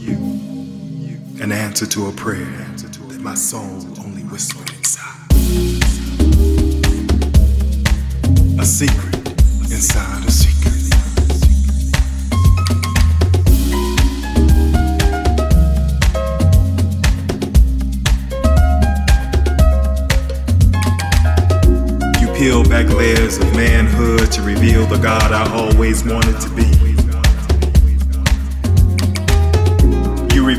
you, an answer to a prayer that my soul only whispered inside. A secret inside a secret. You peel back layers of manhood to reveal the God I always wanted to be.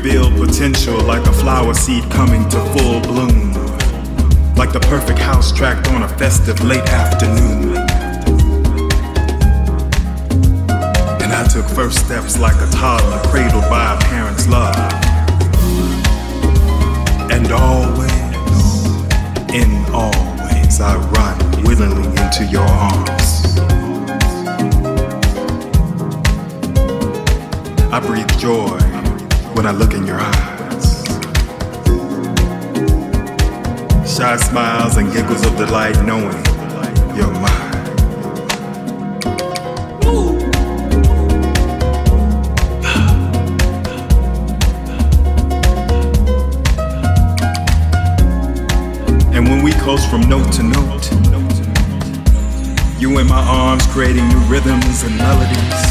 Reveal potential like a flower seed coming to full bloom. Like the perfect house tracked on a festive late afternoon. And I took first steps like a toddler cradled by a parent's love. And always, in always, I run willingly into your arms. I breathe joy when I look in your eyes. Shy smiles and giggles of delight knowing you're mine. And when we close from note to note, you in my arms creating new rhythms and melodies,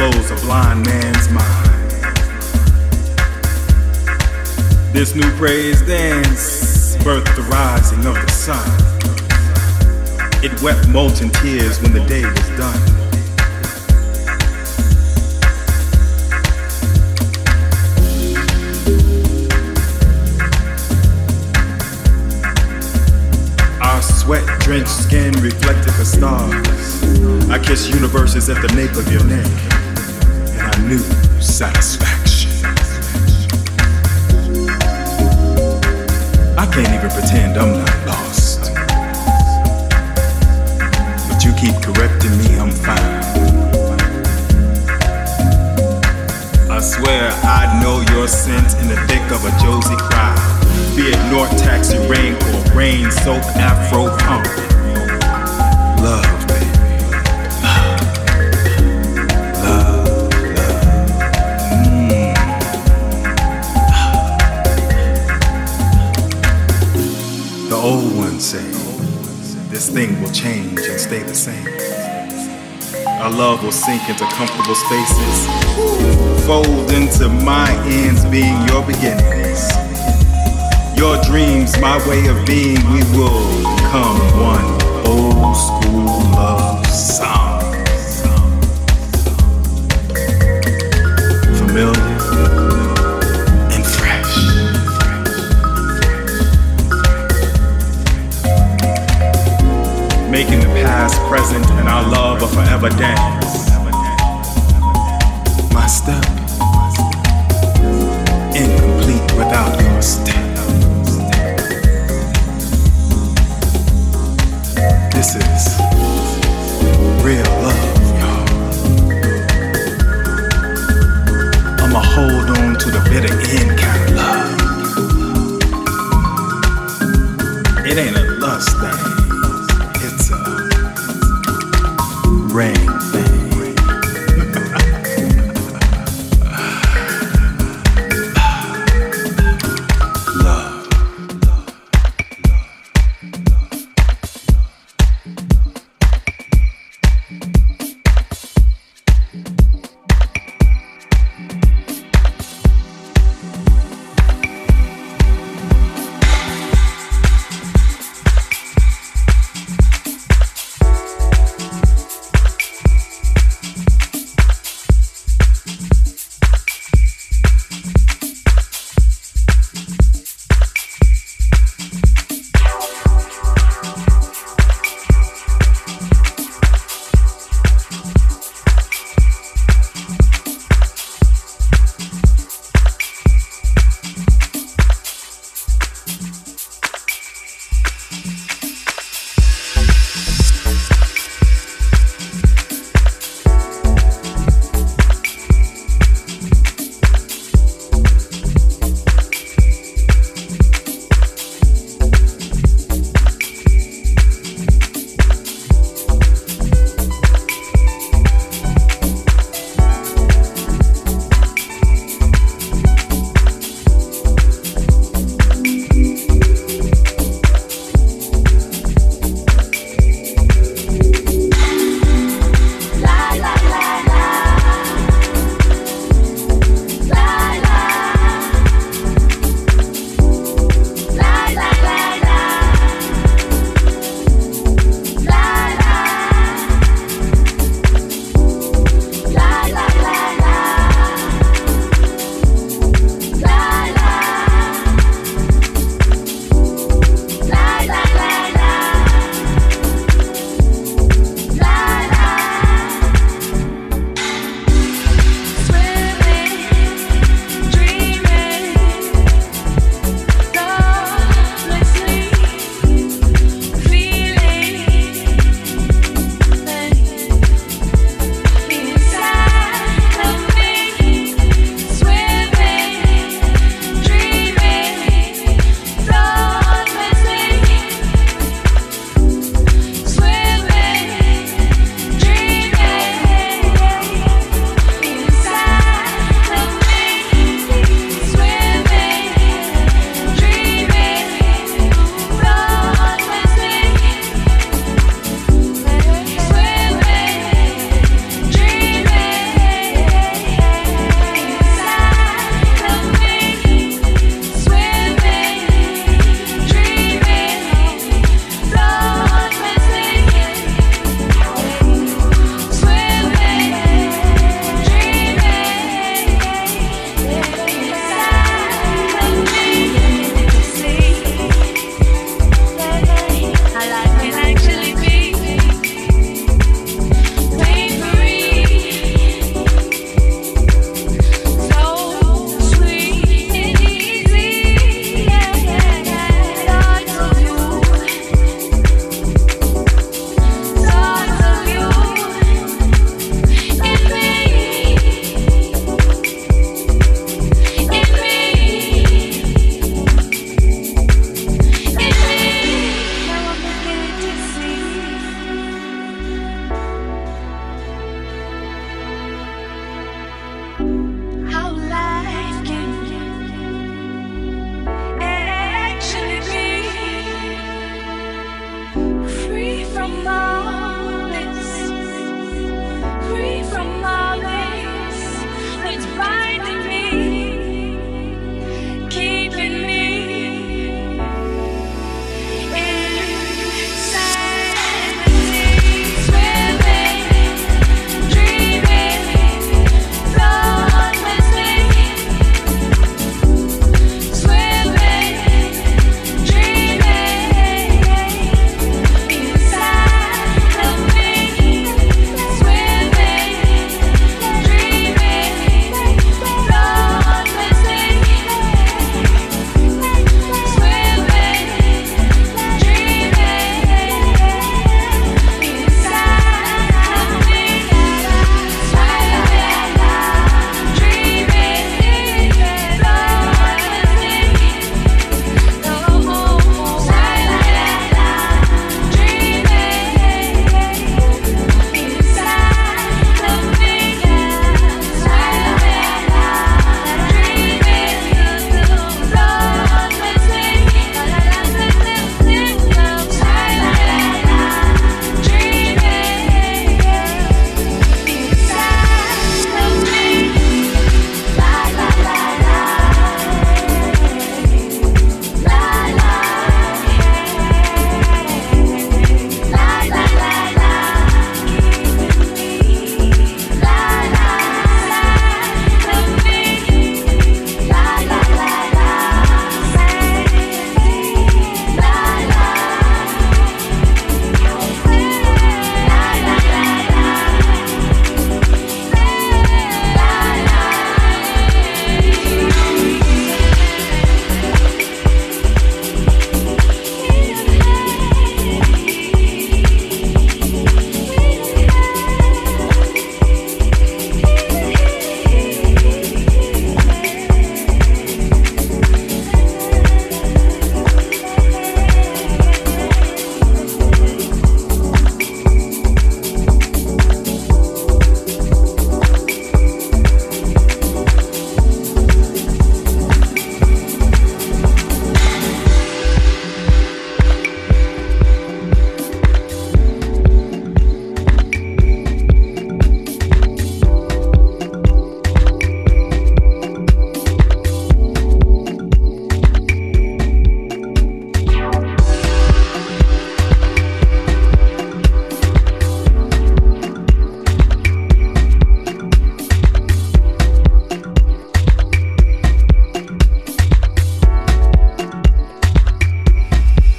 blows a blind man's mind. This new praise dance birthed the rising of the sun. It wept molten tears when the day was done. Our sweat drenched skin reflected the stars. I kissed universes at the nape of your neck, I satisfaction. I can't even pretend I'm not lost. But you keep correcting me, I'm fine. I swear I know your scent in the thick of a Jozi crowd. Be it North Taxi Rain or Rain Soap Afro Pump. This thing will change and stay the same. Our love will sink into comfortable spaces, fold into my ends being your beginnings. Your dreams, my way of being, we will become one old school love song. Past, present, and our love will forever dance. My step, incomplete without your step. This is real love, y'all. I'ma hold on to the bitter end kind of love. It ain't a lust thing. Rain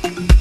you